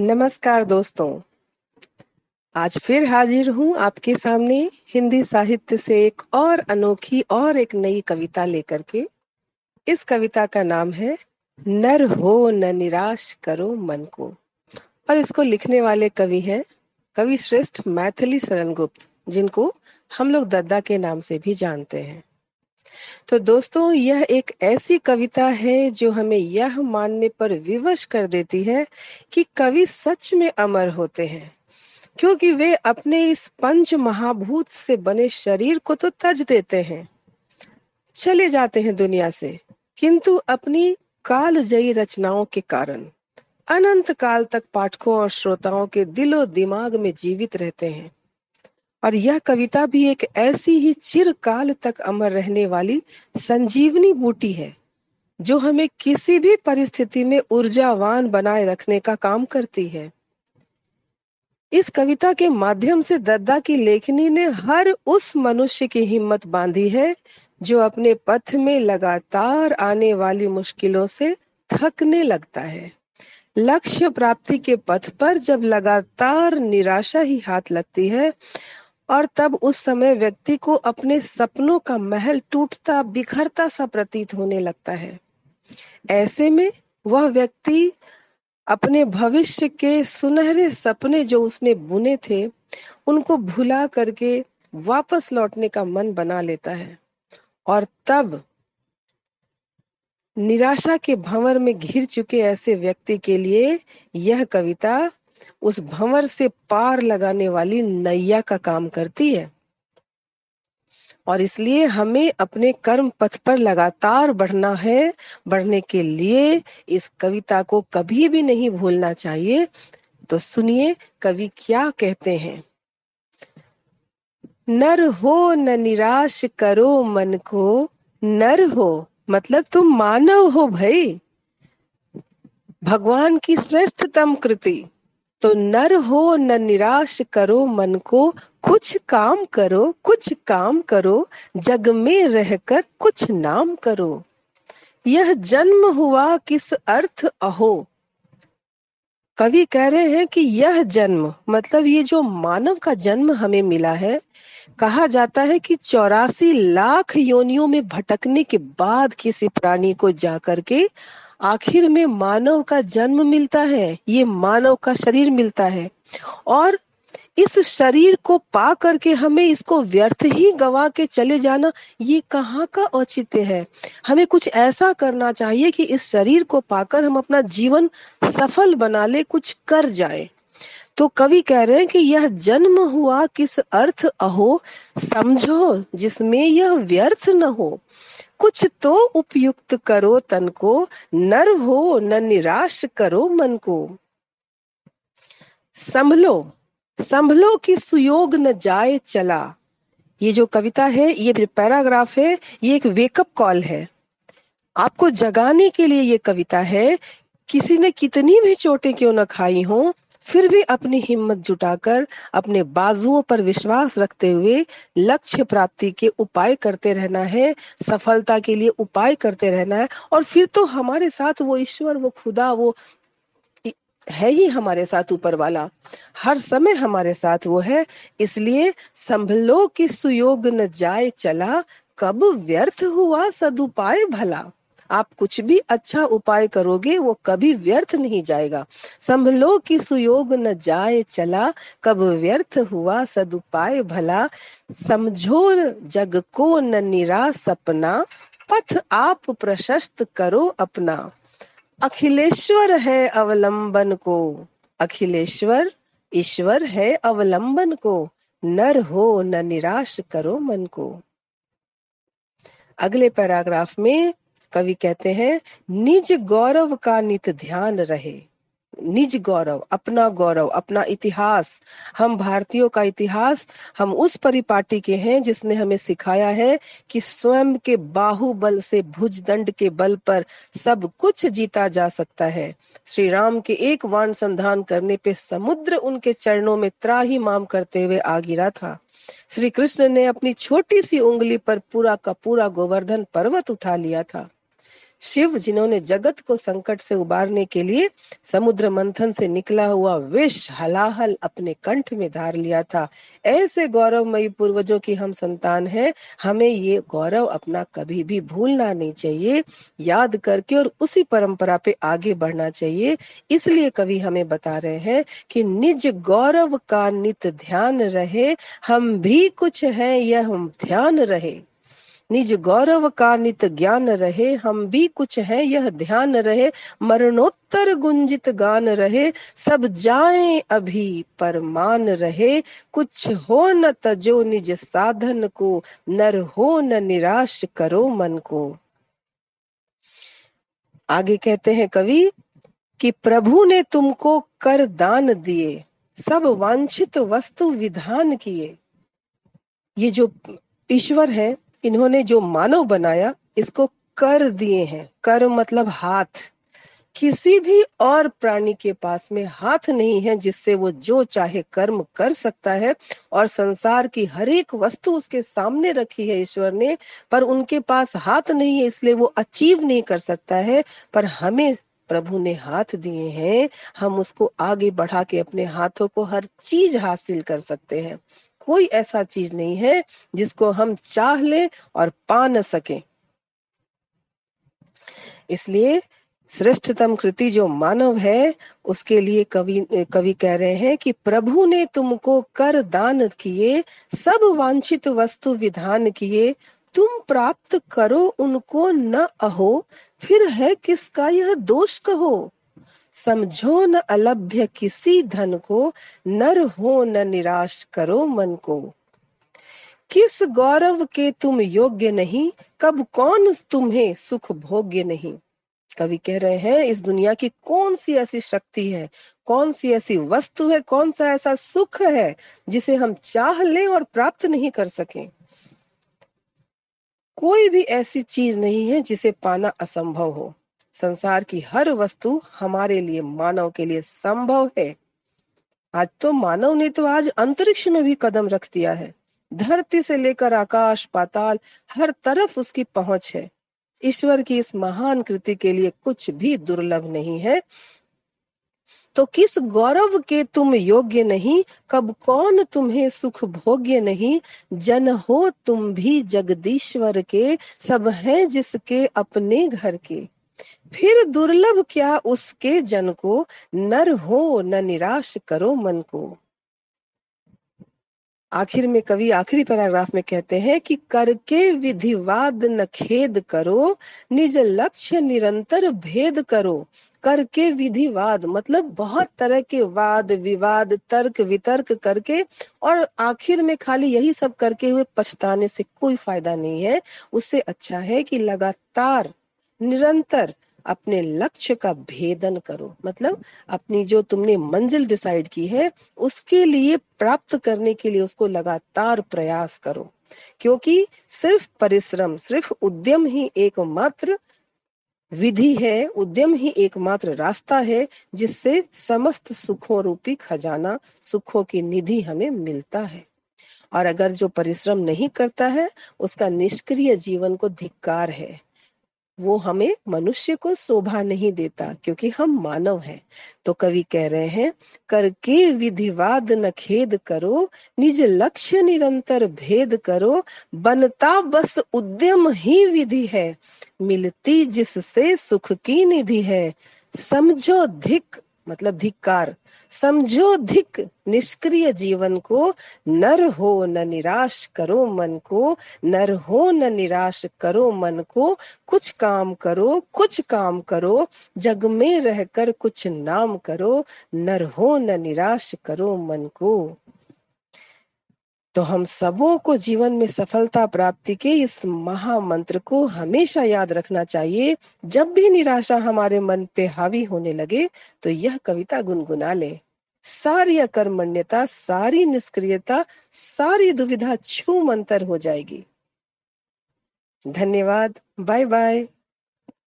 नमस्कार दोस्तों। आज फिर हाजिर हूँ आपके सामने हिंदी साहित्य से एक और अनोखी और एक नई कविता लेकर के। इस कविता का नाम है, नर हो न निराश करो मन को। और इसको लिखने वाले कवि हैं, कवि श्रेष्ठ मैथिली शरण गुप्त जिनको हम लोग दद्दा के नाम से भी जानते हैं। तो दोस्तों, यह एक ऐसी कविता है जो हमें यह मानने पर विवश कर देती है कि कवि सच में अमर होते हैं। क्योंकि वे अपने इस पंच महाभूत से बने शरीर को तो तज देते हैं। चले जाते हैं दुनिया से, किंतु अपनी कालजयी रचनाओं के कारण। अनंत काल तक पाठकों और श्रोताओं के दिलो दिमाग में जीवित रहते हैं। और यह कविता भी एक ऐसी ही चिरकाल तक अमर रहने वाली संजीवनी बूटी है, जो हमें किसी भी परिस्थिति में ऊर्जावान बनाए रखने का काम करती है। इस कविता के माध्यम से दद्दा की लेखनी ने हर उस मनुष्य की हिम्मत बांधी है, जो अपने पथ में लगातार आने वाली मुश्किलों से थकने लगता है। लक्ष्य प्राप्ति के पथ पर जब लगातार निराशा ही हाथ लगती है और तब उस समय व्यक्ति को अपने सपनों का महल टूटता, बिखरता सा प्रतीत होने लगता है। ऐसे में वह व्यक्ति अपने भविष्य के सुनहरे सपने जो उसने बुने थे, उनको भुला करके वापस लौटने का मन बना लेता है। और तब निराशा के भंवर में घिर चुके ऐसे व्यक्ति के लिए यह कविता उस भंवर से पार लगाने वाली नैया का काम करती है। और इसलिए हमें अपने कर्म पथ पर लगातार बढ़ना है। बढ़ने के लिए इस कविता को कभी भी नहीं भूलना चाहिए। तो सुनिए, कवि क्या कहते हैं? नर हो न निराश करो मन को। नर हो मतलब तुम मानव हो भाई। भगवान की श्रेष्ठतम कृति। तो नर हो, न निराश करो मन को, कुछ काम करो, कुछ काम करो, जग में रहकर कुछ नाम करो। यह जन्म हुआ किस अर्थ अहो? कवि कह रहे हैं कि यह जन्म मतलब ये जो मानव का जन्म हमें मिला है, कहा जाता है कि चौरासी लाख योनियों में भटकने के बाद किसी प्राणी को जाकर के आखिर में मानव का जन्म मिलता है, ये मानव का शरीर मिलता है। और इस शरीर को पा करके हमें इसको व्यर्थ ही गवा के चले जाना, ये कहाँ का औचित्य है? हमें कुछ ऐसा करना चाहिए कि इस शरीर को पाकर हम अपना जीवन सफल बना ले, कुछ कर जाए। तो कवि कह रहे हैं कि यह जन्म हुआ किस अर्थ अहो, समझो जिसमें यह व्यर्थ न हो। कुछ तो उपयुक्त करो तन को, नर हो न निराश करो मन को। संभलो संभलो कि सुयोग न जाए चला। ये जो कविता है, ये पैराग्राफ है, ये एक वेकअप कॉल है। आपको जगाने के लिए ये कविता है, किसी ने कितनी भी चोटें क्यों न खाई हो फिर भी अपनी हिम्मत जुटाकर, अपने बाजुओं पर विश्वास रखते हुए लक्ष्य प्राप्ति के उपाय करते रहना है, सफलता के लिए उपाय करते रहना है और फिर तो हमारे साथ वो ईश्वर, वो खुदा, वो है ही हमारे साथ ऊपर वाला। हर समय हमारे साथ वो है, इसलिए संभलो कि सुयोग न जाए चला, कब व्यर्थ हुआ सदुपाय भला। आप कुछ भी अच्छा उपाय करोगे, वो कभी व्यर्थ नहीं जाएगा। संभलो की सुयोग न जाए चला, कब व्यर्थ हुआ सदुपाय भला। समझो जग को न निराश सपना, पथ आप प्रशस्त करो अपना। अखिलेश्वर है अवलंबन को, अखिलेश्वर, ईश्वर है अवलंबन को, नर हो न निराश करो मन को। अगले पैराग्राफ में कवि कहते हैं, निज गौरव का नित ध्यान रहे। निज गौरव, अपना गौरव, अपना इतिहास। हम भारतीयों का इतिहास, हम उस परिपाटी के हैं जिसने हमें सिखाया है कि स्वयं के बाहुबल से भुजदंड के बल पर सब कुछ जीता जा सकता है। श्री राम के एक वाण संधान करने पे समुद्र उनके चरणों में त्राही माम करते हुए आ गिरा था। श्री कृष्ण ने अपनी छोटी सी उंगली पर पूरा का पूरा गोवर्धन पर्वत उठा लिया था। शिव जिन्होंने जगत को संकट से उबारने के लिए समुद्र मंथन से निकला हुआ विष हलाहल अपने कंठ में धार लिया था। ऐसे गौरवमयी पूर्वजों की हम संतान हैं, हमें ये गौरव अपना कभी भी भूलना नहीं चाहिए। याद करके और उसी परंपरा पे आगे बढ़ना चाहिए। इसलिए कवि हमें बता रहे हैं कि निज गौरव का नित ध्यान रहे, हम भी कुछ हैं, यह ध्यान रहे। निज गौरव का नित ज्ञान रहे, हम भी कुछ हैं, यह ध्यान रहे, मरणोत्तर गुंजित गान रहे, सब जाए अभी परमान रहे, कुछ हो न तजो निज साधन को, नर हो न निराश करो मन को। आगे कहते हैं कवि कि प्रभु ने तुमको कर दान दिए, सब वांछित वस्तु विधान किए। ये जो ईश्वर है इन्होंने जो मानव बनाया, इसको कर दिए हैं। कर मतलब हाथ। किसी भी और प्राणी के पास में हाथ नहीं है, जिससे वो जो चाहे कर्म कर सकता है और संसार की हर एक वस्तु उसके सामने रखी है ईश्वर ने, पर उनके पास हाथ नहीं है, इसलिए वो अचीव नहीं कर सकता है। पर हमें प्रभु ने हाथ दिए हैं, हम उसको आगे बढ़ा के अपने हाथों को हर चीज़ हासिल कर सकते हैं। कोई ऐसा चीज़ नहीं है जिसको हम चाह ले और पा न सके। इसलिए श्रेष्ठतम कृति जो मानव है, उसके लिए कवि कवि कह रहे हैं कि प्रभु ने तुमको कर दान किए, सब वांछित वस्तु विधान किए, तुम प्राप्त करो उनको न अहो, फिर है किसका यह दोष कहो? समझो न अलभ्य किसी धन को, नर हो न निराश करो मन को। किस गौरव के तुम योग्य नहीं, कब कौन तुम्हें सुख भोग्य नहीं? कवि कह रहे हैं, इस दुनिया की कौन सी ऐसी शक्ति है, कौन सी ऐसी वस्तु है, कौन सा ऐसा सुख है, जिसे हम चाह लें और प्राप्त नहीं कर सकें? कोई भी ऐसी चीज़ नहीं है जिसे पाना असंभव हो। संसार की हर वस्तु हमारे लिए मानव के लिए संभव है। आज तो मानव ने तो आज अंतरिक्ष में भी कदम रख दिया है। धरती से लेकर आकाश, पाताल, हर तरफ़ उसकी पहुँच है। ईश्वर की इस महान कृति के लिए कुछ भी दुर्लभ नहीं है। तो किस गौरव के तुम योग्य नहीं, कब कौन तुम्हें सुख भोग्य नहीं? जन हो तुम भी जगदीश्वर के, सब हैं जिसके अपने घर के। फिर दुर्लभ क्या उसके जन को? नर हो, न निराश करो मन को। आखिर में कवि आखिरी पैराग्राफ में कहते हैं कि करके विधिवाद न खेद करो, निज लक्ष्य निरंतर भेद करो। करके विधिवाद मतलब बहुत तरह के वाद, विवाद, तर्क, वितर्क करके और आखिर में खाली यही सब करके हुए पछताने से कोई फ़ायदा नहीं है। उससे अच्छा है कि लगातार, निरंतर अपने लक्ष्य का भेदन करो। मतलब अपनी जो तुमने मंजिल डिसाइड की है, उसके लिए प्राप्त करने के लिए उसको लगातार प्रयास करो। क्योंकि सिर्फ़ परिश्रम, सिर्फ़ उद्यम ही एकमात्र विधि है, उद्यम ही एकमात्र रास्ता है, जिससे समस्त सुखों रूपी खजाना, सुखों की निधि हमें मिलता है। और अगर जो परिश्रम नहीं करता है, उसका निष्क्रिय जीवन को धिक्कार है। वो हमें मनुष्य को शोभा नहीं देता, क्योंकि हम मानव हैं। तो कवि कह रहे हैं, करके विधिवाद न खेद करो, निज लक्ष्य निरंतर भेद करो, बनता बस उद्यम ही विधि है। मिलती जिससे सुख की निधि है। समझो धिक मतलब धिक्कार। समझो धिक, निष्क्रिय जीवन को, नर हो न निराश करो मन को, नर हो न निराश करो मन को, कुछ काम करो, कुछ काम करो, जग में रहकर कुछ नाम करो, नर हो न निराश करो मन को। तो हम सबों को जीवन में सफलता प्राप्ति के इस महामंत्र को हमेशा याद रखना चाहिए। जब भी निराशा हमारे मन पे हावी होने लगे तो यह कविता गुनगुना ले। सारी अकर्मण्यता, सारी निष्क्रियता, सारी दुविधा छू मंतर हो जाएगी। धन्यवाद। Bye bye